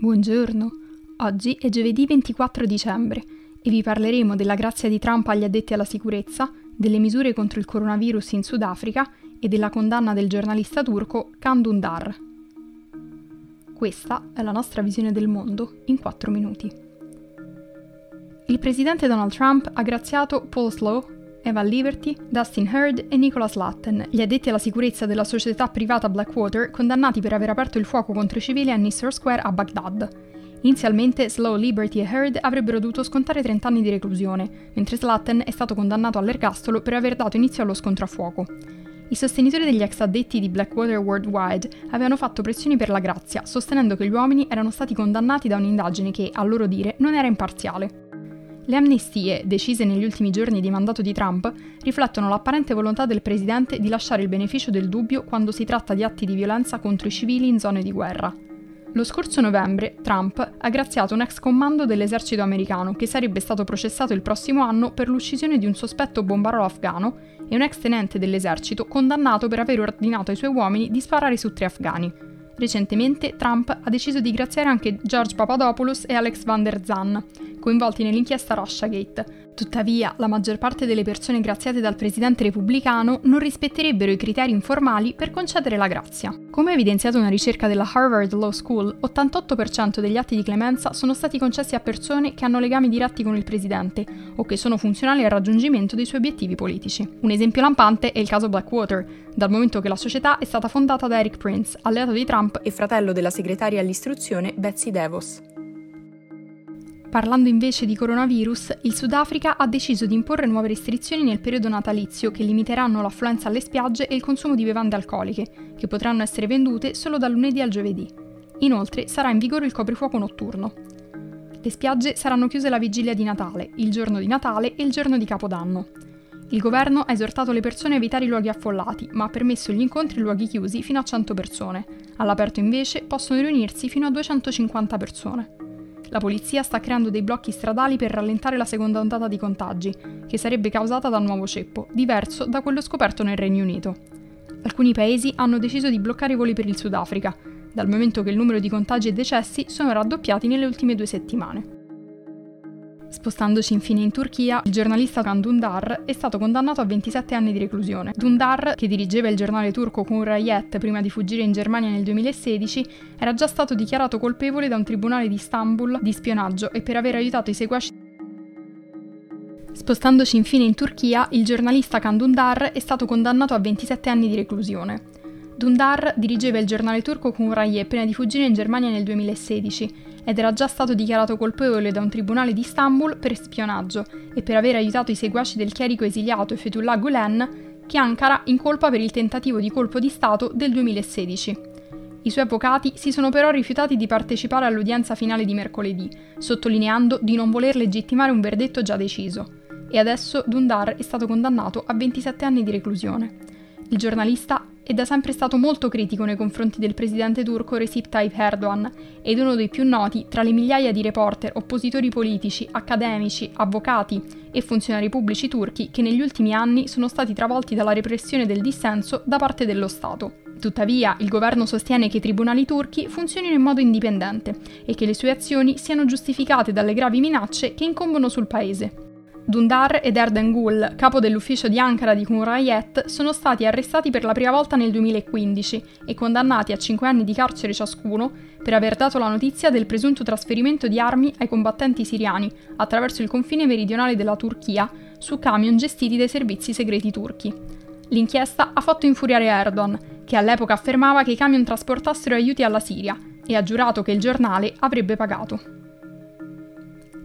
Buongiorno, oggi è giovedì 24 dicembre e vi parleremo della grazia di Trump agli addetti alla sicurezza, delle misure contro il coronavirus in Sudafrica e della condanna del giornalista turco Can Dündar. Questa è la nostra visione del mondo in 4 minuti. Il presidente Donald Trump ha graziato Paul Slow, Eva Liberty, Dustin Hurd e Nicholas Latten, gli addetti alla sicurezza della società privata Blackwater, condannati per aver aperto il fuoco contro i civili a Nisr Square a Baghdad. Inizialmente Slow, Liberty e Hurd avrebbero dovuto scontare 30 anni di reclusione, mentre Slatten è stato condannato all'ergastolo per aver dato inizio allo scontro a fuoco. I sostenitori degli ex addetti di Blackwater Worldwide avevano fatto pressioni per la grazia, sostenendo che gli uomini erano stati condannati da un'indagine che, a loro dire, non era imparziale. Le amnistie, decise negli ultimi giorni di mandato di Trump, riflettono l'apparente volontà del presidente di lasciare il beneficio del dubbio quando si tratta di atti di violenza contro i civili in zone di guerra. Lo scorso novembre Trump ha graziato un ex comando dell'esercito americano che sarebbe stato processato il prossimo anno per l'uccisione di un sospetto bombarolo afgano e un ex tenente dell'esercito condannato per aver ordinato ai suoi uomini di sparare su tre afghani. Recentemente Trump ha deciso di graziare anche George Papadopoulos e Alex van der Zan, coinvolti nell'inchiesta Russiagate. Tuttavia, la maggior parte delle persone graziate dal presidente repubblicano non rispetterebbero i criteri informali per concedere la grazia. Come evidenziato una ricerca della Harvard Law School, 88% degli atti di clemenza sono stati concessi a persone che hanno legami diretti con il presidente o che sono funzionali al raggiungimento dei suoi obiettivi politici. Un esempio lampante è il caso Blackwater, dal momento che la società è stata fondata da Eric Prince, alleato di Trump e fratello della segretaria all'istruzione Betsy DeVos. Parlando invece di coronavirus, il Sudafrica ha deciso di imporre nuove restrizioni nel periodo natalizio che limiteranno l'affluenza alle spiagge e il consumo di bevande alcoliche, che potranno essere vendute solo dal lunedì al giovedì. Inoltre sarà in vigore il coprifuoco notturno. Le spiagge saranno chiuse la vigilia di Natale, il giorno di Natale e il giorno di Capodanno. Il governo ha esortato le persone a evitare i luoghi affollati, ma ha permesso gli incontri in luoghi chiusi fino a 100 persone. All'aperto invece possono riunirsi fino a 250 persone. La polizia sta creando dei blocchi stradali per rallentare la seconda ondata di contagi, che sarebbe causata dal nuovo ceppo, diverso da quello scoperto nel Regno Unito. Alcuni paesi hanno deciso di bloccare i voli per il Sudafrica, dal momento che il numero di contagi e decessi sono raddoppiati nelle ultime due settimane. Spostandoci infine in Turchia, il giornalista Kan Dündar è stato condannato a 27 anni di reclusione. Dündar, che dirigeva il giornale turco Cumhuriyet prima di fuggire in Germania nel 2016, era già stato dichiarato colpevole da un tribunale di Istanbul di spionaggio e per aver aiutato i seguaci Spostandoci infine in Turchia, il giornalista Kan Dündar è stato condannato a 27 anni di reclusione. Dündar dirigeva il giornale turco Cumhuriyet prima di fuggire in Germania nel 2016 ed era già stato dichiarato colpevole da un tribunale di Istanbul per spionaggio e per aver aiutato i seguaci del chierico esiliato Fethullah Gulen, che Ankara incolpa per il tentativo di colpo di Stato del 2016. I suoi avvocati si sono però rifiutati di partecipare all'udienza finale di mercoledì, sottolineando di non voler legittimare un verdetto già deciso. E adesso Dundar è stato condannato a 27 anni di reclusione. Il giornalista è da sempre stato molto critico nei confronti del presidente turco Recep Tayyip Erdogan ed uno dei più noti tra le migliaia di reporter, oppositori politici, accademici, avvocati e funzionari pubblici turchi che negli ultimi anni sono stati travolti dalla repressione del dissenso da parte dello Stato. Tuttavia, il governo sostiene che i tribunali turchi funzionino in modo indipendente e che le sue azioni siano giustificate dalle gravi minacce che incombono sul paese. Dundar ed Erden Gul, capo dell'ufficio di Ankara di Cumhuriyet, sono stati arrestati per la prima volta nel 2015 e condannati a 5 anni di carcere ciascuno per aver dato la notizia del presunto trasferimento di armi ai combattenti siriani attraverso il confine meridionale della Turchia su camion gestiti dai servizi segreti turchi. L'inchiesta ha fatto infuriare Erdogan, che all'epoca affermava che i camion trasportassero aiuti alla Siria e ha giurato che il giornale avrebbe pagato.